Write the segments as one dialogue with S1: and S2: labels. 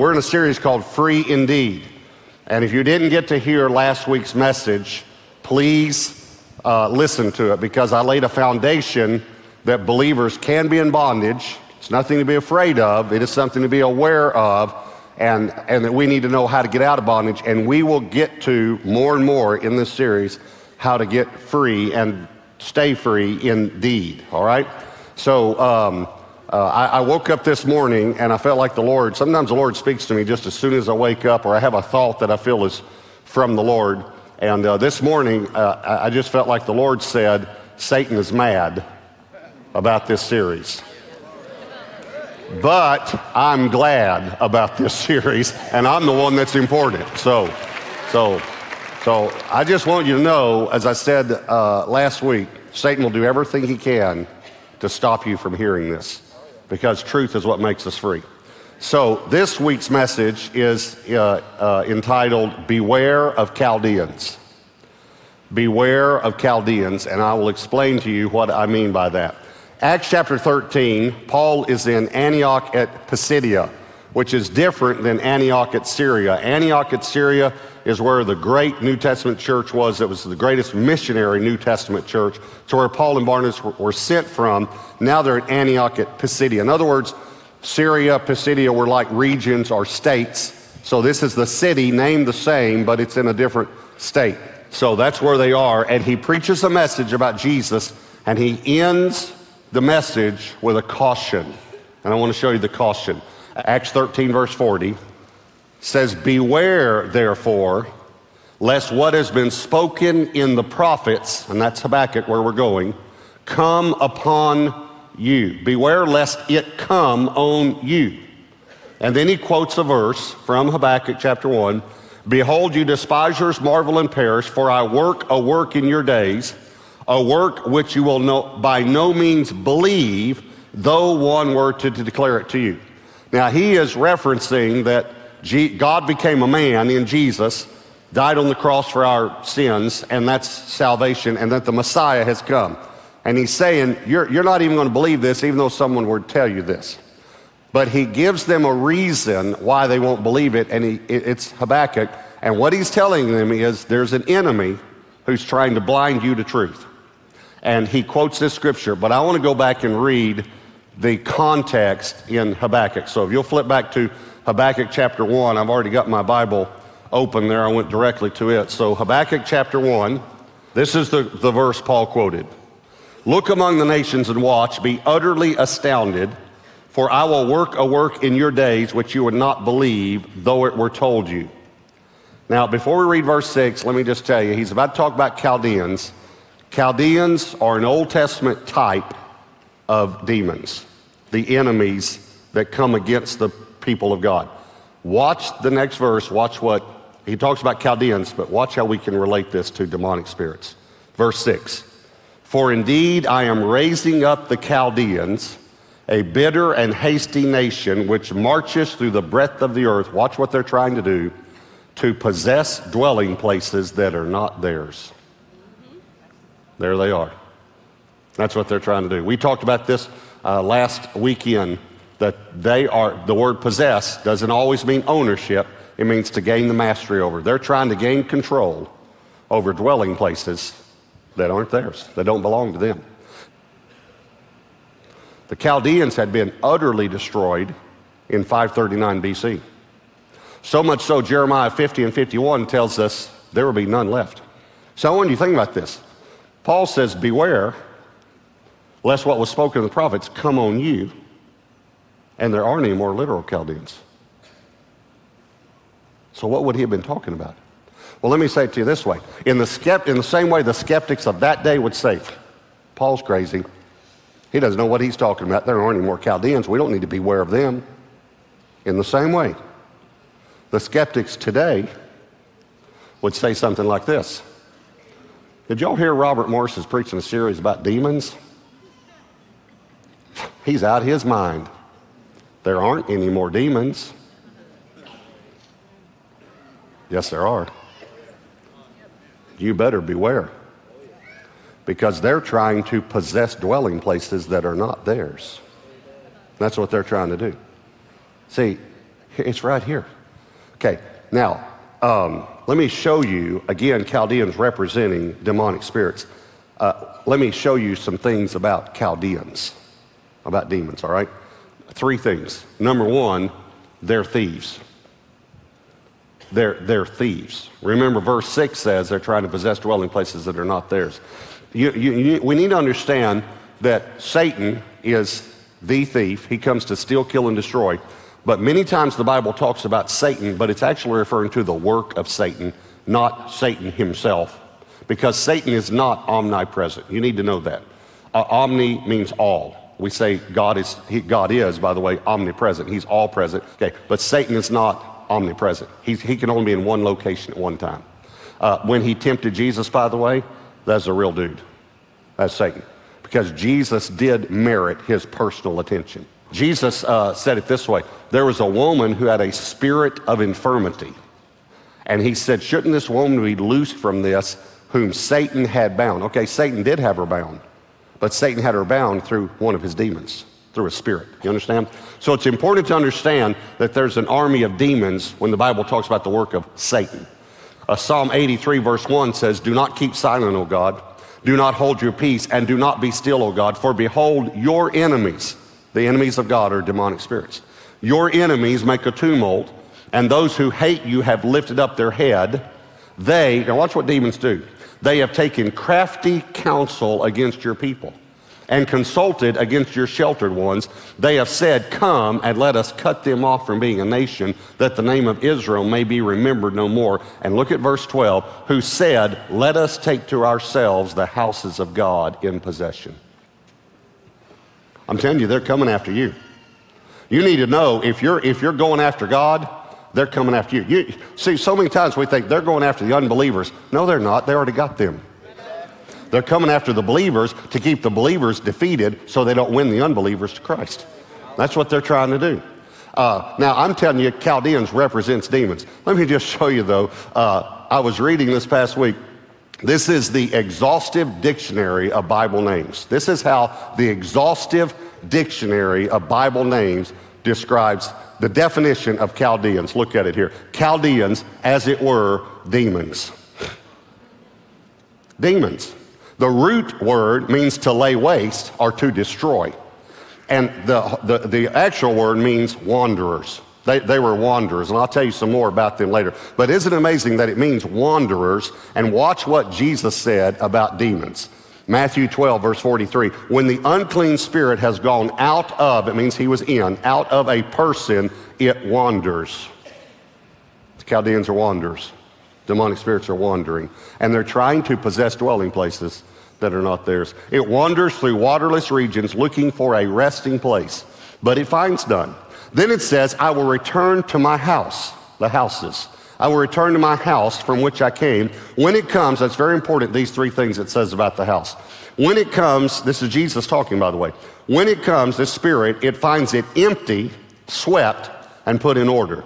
S1: we're in a series called Free Indeed. And if you didn't get to hear last week's message, please uh, listen to it because I laid a foundation that believers can be in bondage. It's nothing to be afraid of, it is something to be aware of, and, and that we need to know how to get out of bondage. And we will get to more and more in this series how to get free and stay free indeed, all right? So, um, uh, I, I, woke up this morning and I felt like the Lord, sometimes the Lord speaks to me just as soon as I wake up, or I have a thought that I feel is from the Lord. And uh, this morning, uh, I just felt like the Lord said, Satan is mad about this series. But I'm glad about this series, and I'm the one that's important. So, so, so I just want you to know, as I said uh, last week, Satan will do everything he can to stop you from hearing this because truth is what makes us free. So, this week's message is uh, uh, entitled Beware of Chaldeans. Beware of Chaldeans, and I will explain to you what I mean by that. Acts chapter 13, Paul is in Antioch at Pisidia, which is different than Antioch at Syria. Antioch at Syria is where the great New Testament church was. It was the greatest missionary New Testament church. It's where Paul and Barnabas were sent from. Now they're at Antioch at Pisidia. In other words, Syria, Pisidia were like regions or states. So this is the city named the same, but it's in a different state. So that's where they are. And he preaches a message about Jesus, and he ends the message with a caution. And I want to show you the caution. Acts 13, verse 40 says, Beware, therefore, lest what has been spoken in the prophets, and that's Habakkuk where we're going, come upon you. Beware lest it come on you. And then he quotes a verse from Habakkuk chapter 1 Behold, you despisers marvel and perish, for I work a work in your days, a work which you will no, by no means believe, though one were to, to declare it to you. Now, he is referencing that God became a man in Jesus, died on the cross for our sins, and that's salvation, and that the Messiah has come. And he's saying, You're, you're not even going to believe this, even though someone would tell you this. But he gives them a reason why they won't believe it, and he, it's Habakkuk. And what he's telling them is there's an enemy who's trying to blind you to truth. And he quotes this scripture, but I want to go back and read the context in Habakkuk. So if you'll flip back to Habakkuk chapter 1. I've already got my Bible open there. I went directly to it. So, Habakkuk chapter 1, this is the, the verse Paul quoted Look among the nations and watch, be utterly astounded, for I will work a work in your days which you would not believe, though it were told you. Now, before we read verse 6, let me just tell you, he's about to talk about Chaldeans. Chaldeans are an Old Testament type of demons, the enemies that come against the people of God. Watch the next verse. Watch what he talks about Chaldeans, but watch how we can relate this to demonic spirits. Verse 6 For indeed I am raising up the Chaldeans, a bitter and hasty nation which marches through the breadth of the earth. Watch what they're trying to do to possess dwelling places that are not theirs. There they are. That's what they're trying to do. We talked about this uh, last weekend that they are, the word possess doesn't always mean ownership, it means to gain the mastery over. They're trying to gain control over dwelling places that aren't theirs, that don't belong to them. The Chaldeans had been utterly destroyed in 539 BC. So much so, Jeremiah 50 and 51 tells us there will be none left. So, when you think about this, Paul says, Beware lest what was spoken in the prophets come on you and there aren't any more literal Chaldeans. So, what would he have been talking about? Well, let me say it to you this way. In the, skept- in the same way the skeptics of that day would say, Paul's crazy. He doesn't know what he's talking about. There aren't any more Chaldeans. We don't need to be aware of them. In the same way, the skeptics today would say something like this Did y'all hear Robert Morris is preaching a series about demons? He's out of his mind. There aren't any more demons. Yes, there are. You better beware. Because they're trying to possess dwelling places that are not theirs. That's what they're trying to do. See, It's right here. Okay, now, um, let me show you, again, Chaldeans representing demonic spirits. Uh, let me show you some things about Chaldeans, about demons, all right? Three things. Number one, they're thieves. They're, they're thieves. Remember, verse 6 says they're trying to possess dwelling places that are not theirs. You, you, you, we need to understand that Satan is the thief. He comes to steal, kill, and destroy. But many times the Bible talks about Satan, but it's actually referring to the work of Satan, not Satan himself, because Satan is not omnipresent. You need to know that. Uh, omni means all. We say God is, he, God is, by the way, omnipresent. He's all present. Okay, but Satan is not omnipresent. He's, he can only be in one location at one time. Uh, when he tempted Jesus, by the way, that's a real dude. That's Satan. Because Jesus did merit his personal attention. Jesus uh, said it this way there was a woman who had a spirit of infirmity. And he said, Shouldn't this woman be loosed from this whom Satan had bound? Okay, Satan did have her bound, but Satan had her bound through one of his demons, through a spirit. You understand? So it's important to understand that there's an army of demons when the Bible talks about the work of Satan. Uh, Psalm 83, verse 1 says, Do not keep silent, O God. Do not hold your peace, and do not be still, O God, for behold, your enemies the enemies of God are demonic spirits. Your enemies make a tumult, and those who hate you have lifted up their head. They, now watch what demons do. They have taken crafty counsel against your people and consulted against your sheltered ones. They have said, Come and let us cut them off from being a nation, that the name of Israel may be remembered no more. And look at verse 12, who said, Let us take to ourselves the houses of God in possession. I'm telling you, they're coming after you. You need to know if you're, if you're going after God, they're coming after you. you. See, so many times we think they're going after the unbelievers. No, they're not. They already got them. They're coming after the believers to keep the believers defeated so they don't win the unbelievers to Christ. That's what they're trying to do. Uh, now, I'm telling you, Chaldeans represents demons. Let me just show you, though. Uh, I was reading this past week this is the exhaustive dictionary of Bible names. This is how the exhaustive dictionary of Bible names describes the definition of Chaldeans. Look at it here. Chaldeans, as it were, demons. Demons. The root word means to lay waste or to destroy. And the, the, the actual word means wanderers. They, they were wanderers, and I'll tell you some more about them later. But isn't it amazing that it means wanderers? And watch what Jesus said about demons. Matthew 12, verse 43. When the unclean spirit has gone out of, it means he was in, out of a person, it wanders. The Chaldeans are wanderers. Demonic spirits are wandering. And they're trying to possess dwelling places that are not theirs. It wanders through waterless regions looking for a resting place, but it finds none. Then it says, I will return to my house, the houses. I will return to my house from which I came. When it comes, that's very important, these three things it says about the house. When it comes, this is Jesus talking, by the way. When it comes, the spirit, it finds it empty, swept, and put in order.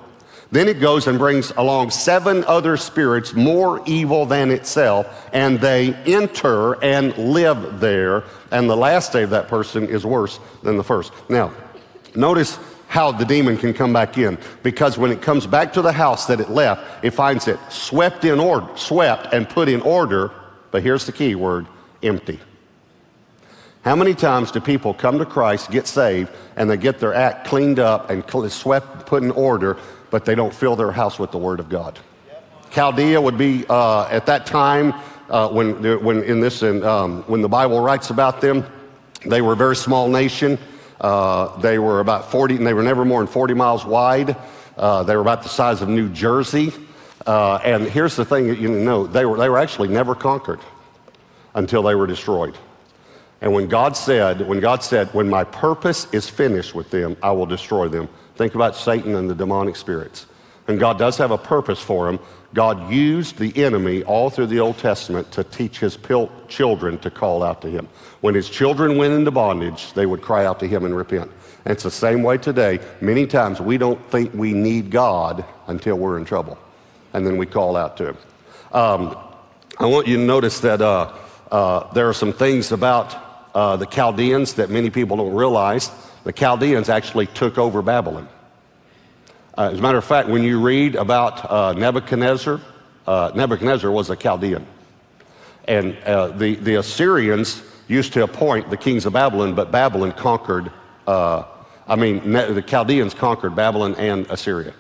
S1: Then it goes and brings along seven other spirits more evil than itself, and they enter and live there. And the last day of that person is worse than the first. Now, notice how the demon can come back in. Because when it comes back to the house that it left, it finds it swept in order, swept and put in order, but here's the key word empty. How many times do people come to Christ, get saved, and they get their act cleaned up and swept, put in order, but they don't fill their house with the Word of God? Chaldea would be uh, at that time uh, when, when in this in, um, when the Bible writes about them, they were a very small nation. Uh, they were about 40, and they were never more than 40 miles wide. Uh, they were about the size of New Jersey. Uh, and here's the thing that you know they were, they were actually never conquered until they were destroyed. And when God said, when God said, when my purpose is finished with them, I will destroy them. Think about Satan and the demonic spirits. And God does have a purpose for them. God used the enemy all through the Old Testament to teach his children to call out to him. When his children went into bondage, they would cry out to him and repent. And it's the same way today. Many times we don't think we need God until we're in trouble. And then we call out to him. Um, I want you to notice that uh, uh, there are some things about uh, the Chaldeans that many people don't realize. The Chaldeans actually took over Babylon. Uh, as a matter of fact, when you read about uh, Nebuchadnezzar, uh, Nebuchadnezzar was a Chaldean. And uh, the, the Assyrians used to appoint the kings of Babylon, but Babylon conquered, uh, I mean, ne- the Chaldeans conquered Babylon and Assyria.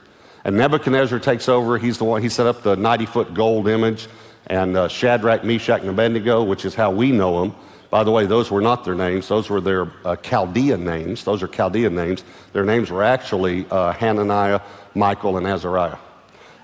S1: And Nebuchadnezzar takes over. He's the one, he set up the 90 foot gold image. And uh, Shadrach, Meshach, and Abednego, which is how we know them. By the way, those were not their names. Those were their uh, Chaldean names. Those are Chaldean names. Their names were actually uh, Hananiah, Mishael, and Azariah.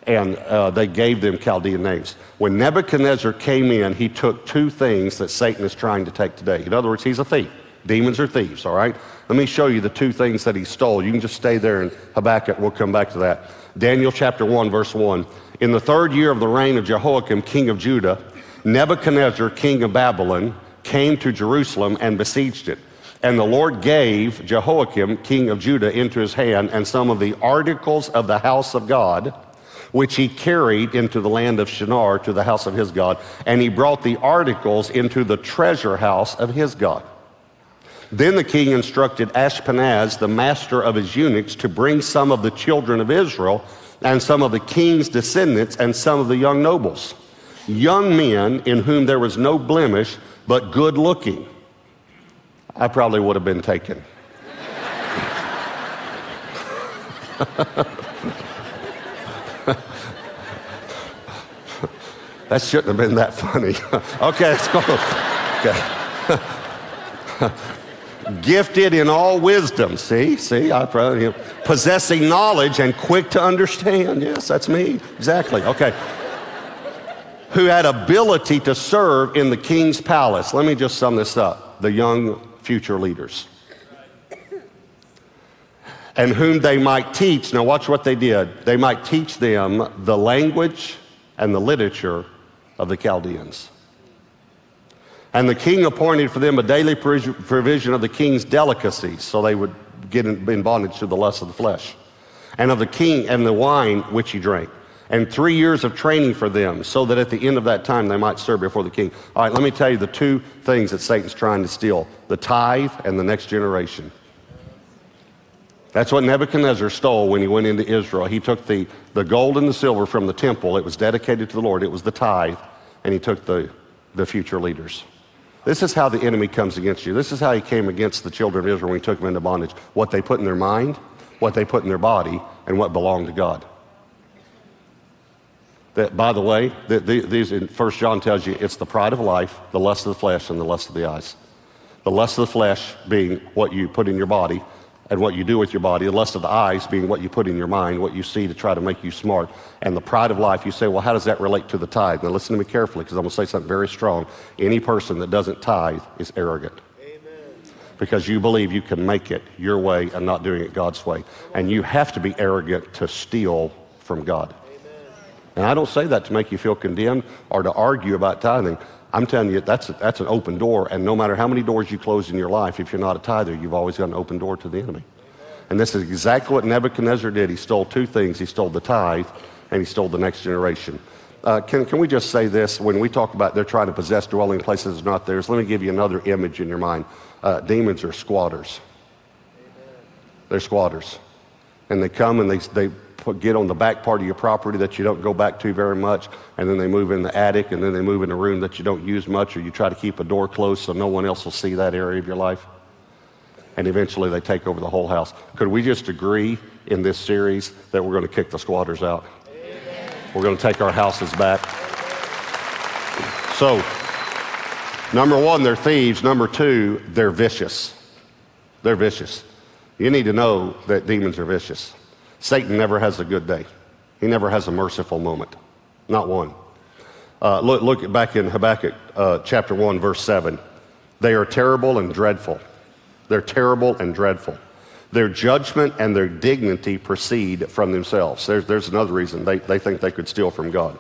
S1: And uh, they gave them Chaldean names. When Nebuchadnezzar came in, he took two things that Satan is trying to take today. In other words, he's a thief. Demons are thieves, all right? Let me show you the two things that he stole. You can just stay there in Habakkuk. We'll come back to that. Daniel chapter 1, verse 1. In the third year of the reign of Jehoiakim, king of Judah, Nebuchadnezzar, king of Babylon, came to Jerusalem and besieged it. And the Lord gave Jehoiakim, king of Judah, into his hand and some of the articles of the house of God, which he carried into the land of Shinar to the house of his God. And he brought the articles into the treasure house of his God. Then the king instructed Ashpenaz, the master of his eunuchs, to bring some of the children of Israel and some of the king's descendants and some of the young nobles, young men in whom there was no blemish, but good looking. I probably would have been taken. that shouldn't have been that funny. okay, let's go. Okay. gifted in all wisdom. See, see, I probably, you know, possessing knowledge and quick to understand. Yes, that's me. Exactly. Okay. Who had ability to serve in the king's palace. Let me just sum this up the young future leaders. And whom they might teach. Now, watch what they did. They might teach them the language and the literature of the Chaldeans. And the king appointed for them a daily provision of the king's delicacies, so they would get in bondage to the lust of the flesh, and of the king and the wine which he drank, and three years of training for them, so that at the end of that time they might serve before the king. All right, let me tell you the two things that Satan's trying to steal the tithe and the next generation. That's what Nebuchadnezzar stole when he went into Israel. He took the, the gold and the silver from the temple, it was dedicated to the Lord, it was the tithe, and he took the, the future leaders. This is how the enemy comes against you. This is how he came against the children of Israel when he took them into bondage. What they put in their mind, what they put in their body, and what belonged to God. That, by the way, the, the, these in 1 John tells you it's the pride of life, the lust of the flesh, and the lust of the eyes. The lust of the flesh being what you put in your body, and what you do with your body. The lust of the eyes being what you put in your mind, what you see to try to make you smart. And the pride of life, you say, well, how does that relate to the tithe? Now listen to me carefully because I'm going to say something very strong. Any person that doesn't tithe is arrogant. Because you believe you can make it your way and not doing it God's way. And you have to be arrogant to steal from God. And I don't say that to make you feel condemned or to argue about tithing. I'm telling you, that's, a, that's an open door. And no matter how many doors you close in your life, if you're not a tither, you've always got an open door to the enemy. And this is exactly what Nebuchadnezzar did. He stole two things he stole the tithe, and he stole the next generation. Uh, can, can we just say this? When we talk about they're trying to possess dwelling places not theirs, let me give you another image in your mind. Uh, demons are squatters. They're squatters. And they come and they, they get on the back part of your property that you don't go back to very much, and then they move in the attic, and then they move in a room that you don't use much, or you try to keep a door closed so no one else will see that area of your life. And eventually they take over the whole house. Could we just agree in this series that we're going to kick the squatters out? Amen. We're going to take our houses back. So, number one, they're thieves. Number two, they're vicious. They're vicious. You need to know that demons are vicious. Satan never has a good day. He never has a merciful moment. Not one. Uh, look, look back in Habakkuk uh, chapter 1, verse 7. They are terrible and dreadful. They're terrible and dreadful. Their judgment and their dignity proceed from themselves. There's, there's another reason they, they think they could steal from God.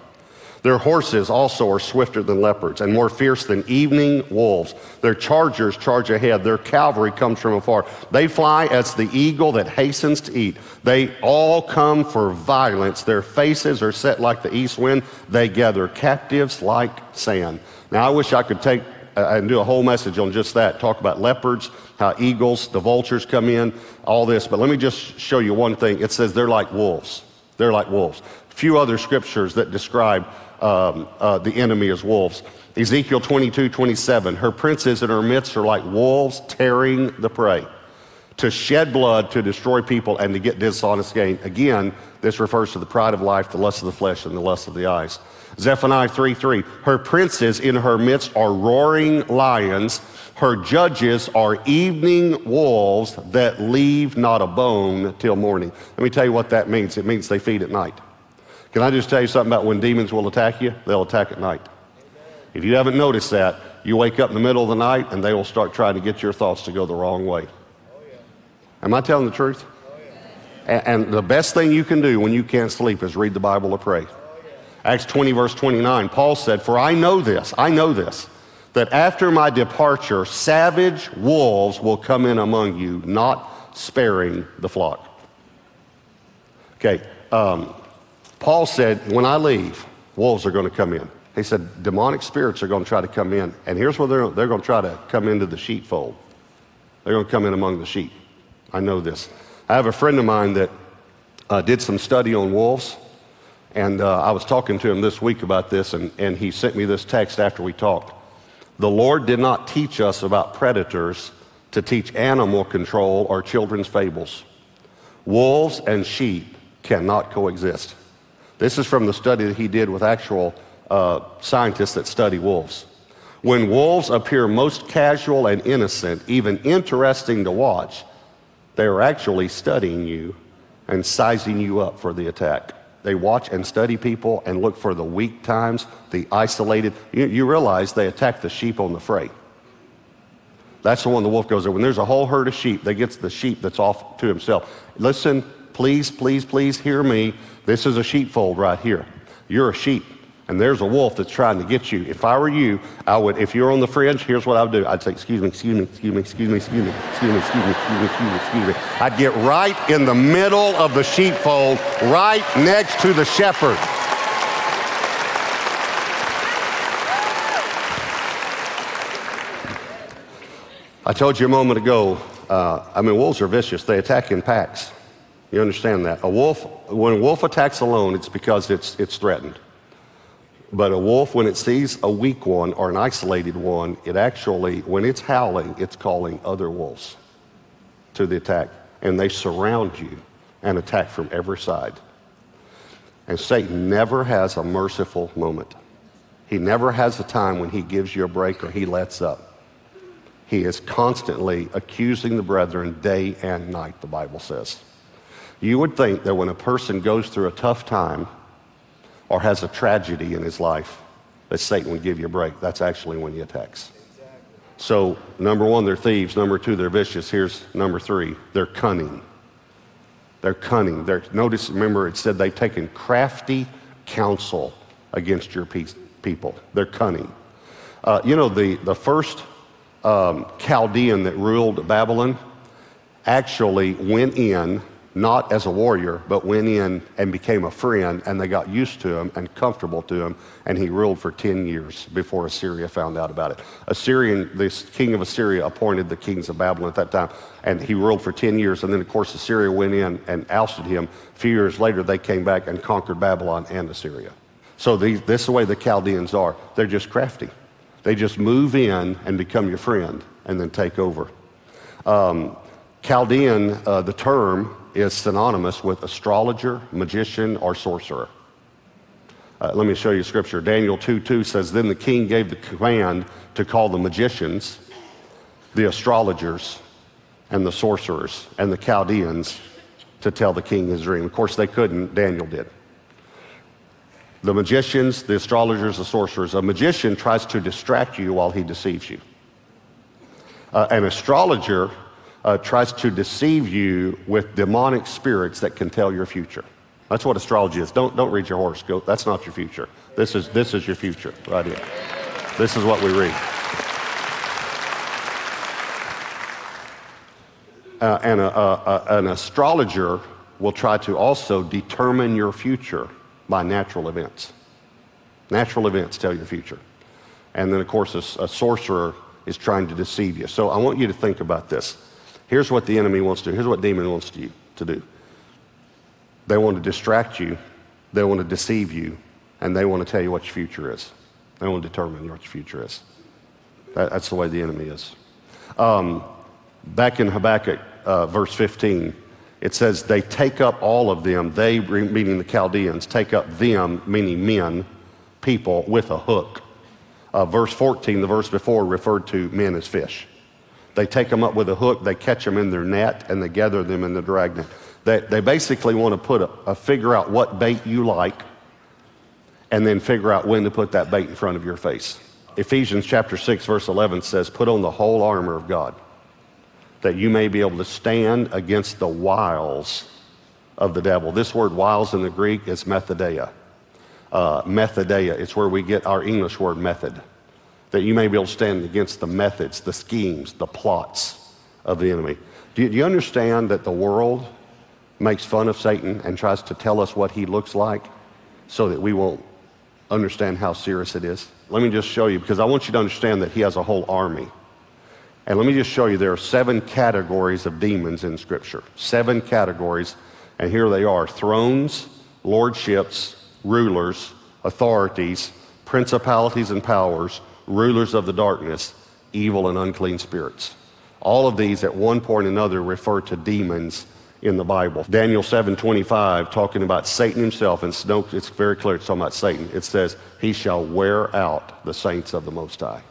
S1: Their horses also are swifter than leopards and more fierce than evening wolves. Their chargers charge ahead. Their cavalry comes from afar. They fly as the eagle that hastens to eat. They all come for violence. Their faces are set like the east wind. They gather captives like sand. Now, I wish I could take uh, and do a whole message on just that. Talk about leopards, how eagles, the vultures come in, all this. But let me just show you one thing. It says they're like wolves. They're like wolves. A few other scriptures that describe um, uh, the enemy as wolves. Ezekiel 22, 27. Her princes in her midst are like wolves tearing the prey to shed blood, to destroy people, and to get dishonest gain. Again, this refers to the pride of life, the lust of the flesh, and the lust of the eyes. Zephaniah 3 3. Her princes in her midst are roaring lions. Her judges are evening wolves that leave not a bone till morning. Let me tell you what that means. It means they feed at night. Can I just tell you something about when demons will attack you? They'll attack at night. If you haven't noticed that, you wake up in the middle of the night and they will start trying to get your thoughts to go the wrong way. Am I telling the truth? And, the best thing you can do when you can't sleep is read the Bible or pray. Acts 20, verse 29, Paul said, For I know this, I know this, that after my departure, savage wolves will come in among you, not sparing the flock. Okay, um, Paul said, When I leave, wolves are going to come in. He said, Demonic spirits are going to try to come in. And here's where they're, they're going to try to come into the sheepfold. They're going to come in among the sheep. I know this. I have a friend of mine that uh, did some study on wolves, and uh, I was talking to him this week about this, and, and he sent me this text after we talked. The Lord did not teach us about predators to teach animal control or children's fables. Wolves and sheep cannot coexist. This is from the study that he did with actual uh, scientists that study wolves. When wolves appear most casual and innocent, even interesting to watch, they are actually studying you and sizing you up for the attack. They watch and study people and look for the weak times, the isolated. You, you realize they attack the sheep on the fray. That's the one the wolf goes there. When there's a whole herd of sheep, they get the sheep that's off to himself. Listen, please, please, please hear me. This is a sheepfold right here. You're a sheep and there's a wolf that's trying to get you. If I were you, I would, if you're on the fringe, here's what I would do. I'd say, excuse me, excuse me, excuse me, excuse me, excuse me, excuse me, excuse me, excuse me, excuse me, excuse me. I'd get right in the middle of the sheepfold, right next to the shepherd. I told you a moment ago, uh, I mean, wolves are vicious. They attack in packs. You understand that? A wolf, when a wolf attacks alone, it's because it's, it's threatened. But a wolf, when it sees a weak one or an isolated one, it actually, when it's howling, it's calling other wolves to the attack. And they surround you and attack from every side. And Satan never has a merciful moment. He never has a time when he gives you a break or he lets up. He is constantly accusing the brethren day and night, the Bible says. You would think that when a person goes through a tough time, or has a tragedy in his life, that Satan would give you a break. That's actually when he attacks. So, number one, they're thieves. Number two, they're vicious. Here's number three they're cunning. They're cunning. They're, notice, remember, it said they've taken crafty counsel against your people. They're cunning. Uh, you know, the, the first um, Chaldean that ruled Babylon actually went in not as a warrior, but went in and became a friend, and they got used to him and comfortable to him, and he ruled for 10 years before Assyria found out about it. Assyrian, this king of Assyria appointed the kings of Babylon at that time, and he ruled for 10 years, and then, of course, Assyria went in and ousted him. A few years later, they came back and conquered Babylon and Assyria. So these, this is the way the Chaldeans are. They're just crafty. They just move in and become your friend and then take over. Um, Chaldean, uh, the term is synonymous with astrologer, magician, or sorcerer. Uh, let me show you scripture. Daniel 2 2 says, Then the king gave the command to call the magicians, the astrologers, and the sorcerers, and the Chaldeans to tell the king his dream. Of course, they couldn't, Daniel did. The magicians, the astrologers, the sorcerers. A magician tries to distract you while he deceives you. Uh, an astrologer uh, tries to deceive you with demonic spirits that can tell your future. That's what astrology is. Don't, don't read your horoscope. That's not your future. This is, this is your future right here. This is what we read. Uh, and a, a, a, an astrologer will try to also determine your future by natural events. Natural events tell your future. And then, of course, a, a sorcerer is trying to deceive you. So I want you to think about this. Here's what the enemy wants to do. Here's what demon wants you to do. They want to distract you. They want to deceive you. And they want to tell you what your future is. They want to determine what your future is. That, that's the way the enemy is. Um, back in Habakkuk, uh, verse 15, it says, They take up all of them, they, meaning the Chaldeans, take up them, meaning men, people, with a hook. Uh, verse 14, the verse before, referred to men as fish. They take them up with a hook, they catch them in their net, and they gather them in the dragnet. They, they basically want to put a, a figure out what bait you like and then figure out when to put that bait in front of your face. Ephesians chapter 6, verse 11 says, Put on the whole armor of God, that you may be able to stand against the wiles of the devil. This word wiles in the Greek is methodeia. Uh, methodeia, it's where we get our English word method. That you may be able to stand against the methods, the schemes, the plots of the enemy. Do you, understand that the world makes fun of Satan and tries to tell us what he looks like so that we won't understand how serious it is? Let me just show you because I want you to understand that he has a whole army. And let me just show you there are seven categories of demons in Scripture. Seven categories. And here they are thrones, lordships, rulers, authorities, principalities and powers, rulers of the darkness, evil and unclean spirits. All of these at one point or another refer to demons in the Bible. Daniel 7:25 talking about Satan himself and it's very clear it's talking about Satan. It says, "He shall wear out the saints of the Most High."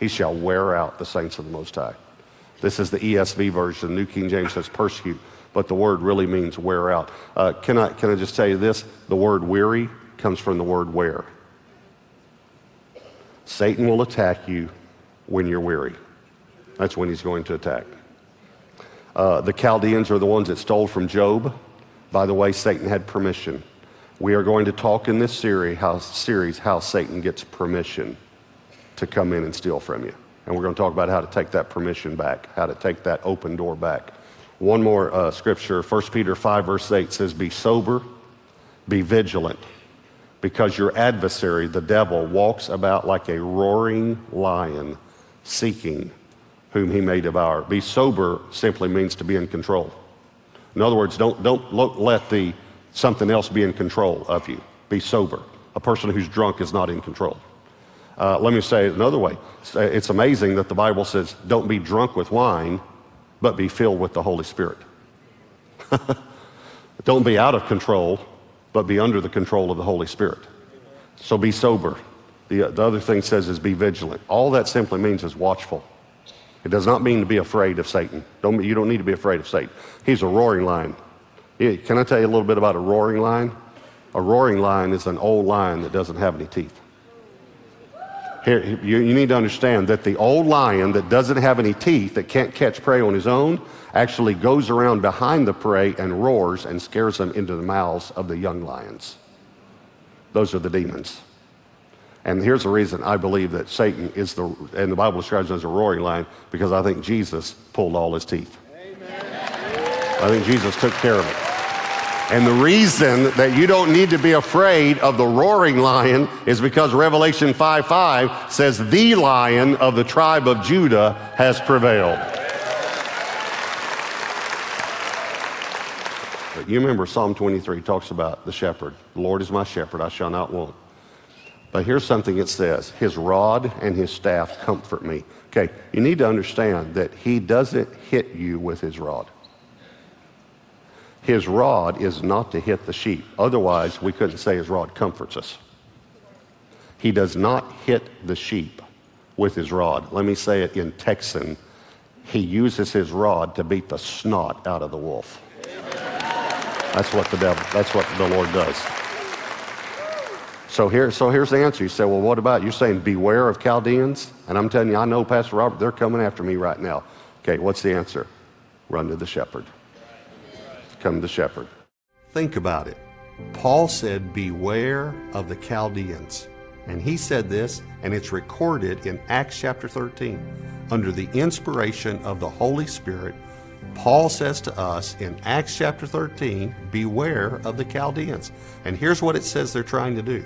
S1: He shall wear out the saints of the Most High. This is the ESV version. New King James says persecute, but the word really means wear out. Uh, can, I, can I just tell you this? The word weary comes from the word wear. Satan will attack you when you're weary. That's when he's going to attack. Uh, the Chaldeans are the ones that stole from Job. By the way, Satan had permission. We are going to talk in this series how, series how Satan gets permission to come in and steal from you. And we're going to talk about how to take that permission back, how to take that open door back. One more uh, scripture, 1 Peter 5, verse 8 says, Be sober, be vigilant, because your adversary, the devil, walks about like a roaring lion, seeking whom he may devour. Be sober simply means to be in control. In other words, don't, don't let the something else be in control of you. Be sober. A person who's drunk is not in control. Uh, let me say it another way. It's amazing that the Bible says, don't be drunk with wine, but be filled with the Holy Spirit. don't be out of control, but be under the control of the Holy Spirit. So be sober. The, uh, the other thing says is be vigilant. All that simply means is watchful. It does not mean to be afraid of Satan. Don't, you don't need to be afraid of Satan. He's a roaring lion. Can I tell you a little bit about a roaring lion? A roaring lion is an old lion that doesn't have any teeth. Here, you, you need to understand that the old lion that doesn't have any teeth, that can't catch prey on his own, actually goes around behind the prey and roars and scares them into the mouths of the young lions. Those are the demons. And here's the reason I believe that Satan is the, and the Bible describes him as a roaring lion, because I think Jesus pulled all his teeth. Amen. I think Jesus took care of it. And the reason that you don't need to be afraid of the roaring lion is because Revelation 5 5 says, The lion of the tribe of Judah has prevailed. But you remember Psalm 23 talks about the shepherd. The Lord is my shepherd, I shall not want. But here's something it says His rod and His staff comfort me. Okay, you need to understand that He doesn't hit you with His rod. His rod is not to hit the sheep. Otherwise, we couldn't say His rod comforts us. He does not hit the sheep with His rod. Let me say it in Texan. He uses His rod to beat the snot out of the wolf. That's what the devil, that's what the Lord does. So, here, so here's the answer. You say, well, what about? You're saying beware of Chaldeans? And I'm telling you, I know, Pastor Robert, they're coming after me right now. Okay, what's the answer? Run to the shepherd. Come the shepherd. Think about it. Paul said, beware of the Chaldeans. And he said this, and it's recorded in Acts chapter 13. Under the inspiration of the Holy Spirit, Paul says to us in Acts chapter 13, beware of the Chaldeans. And here's what it says they're trying to do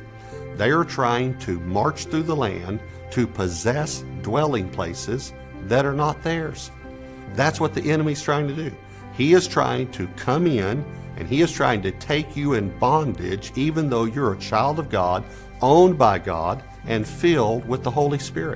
S1: They are trying to march through the land to possess dwelling places that are not theirs. That's what the enemy's trying to do. He is trying to come in and he is trying to take you in bondage, even though you're a child of God, owned by God, and filled with the Holy Spirit.